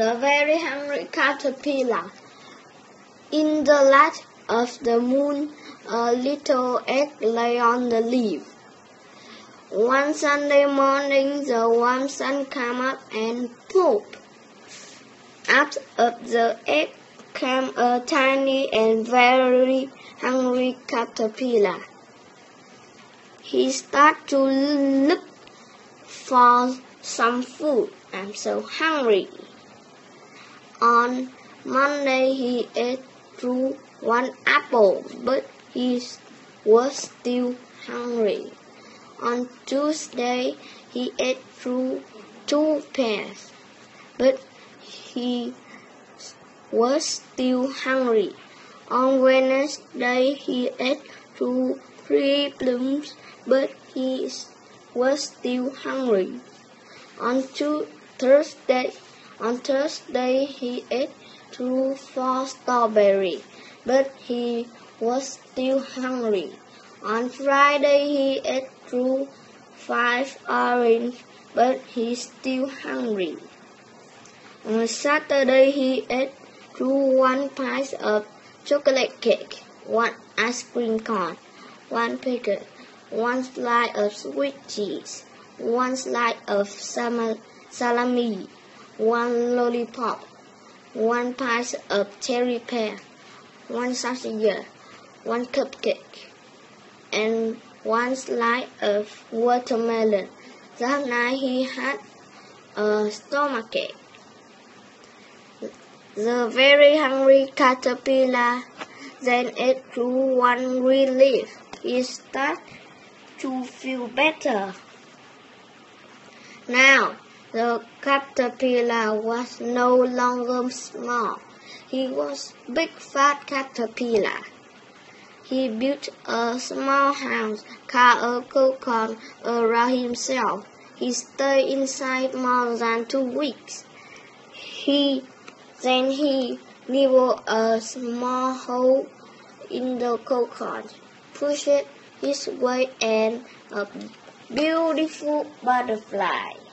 The very hungry caterpillar. In the light of the moon, a little egg lay on the leaf. One Sunday morning, the warm sun came up and poof! Out of the egg came a tiny and very hungry caterpillar. He started to look for some food. I'm so hungry. On Monday he ate through one apple, but he was still hungry. On Tuesday he ate through two pears, but he was still hungry. On Wednesday he ate through three plums, but he was still hungry. On Thursday on Thursday he ate two four strawberries, but he was still hungry. On Friday he ate two five oranges, but he's still hungry. On Saturday he ate two one pint of chocolate cake, one ice cream cone, one pickle, one slice of sweet cheese, one slice of salami, one lollipop, one piece of cherry pear, one sausage, one cupcake, and one slice of watermelon. That night he had a stomachache. The very hungry caterpillar then ate through one green leaf. He started to feel better. Now, the caterpillar was no longer small. He was big fat caterpillar. He built a small house, carved a cocoon around himself. He stayed inside more than two weeks. He then he nibbled a small hole in the cocoon, pushed his way and a beautiful butterfly.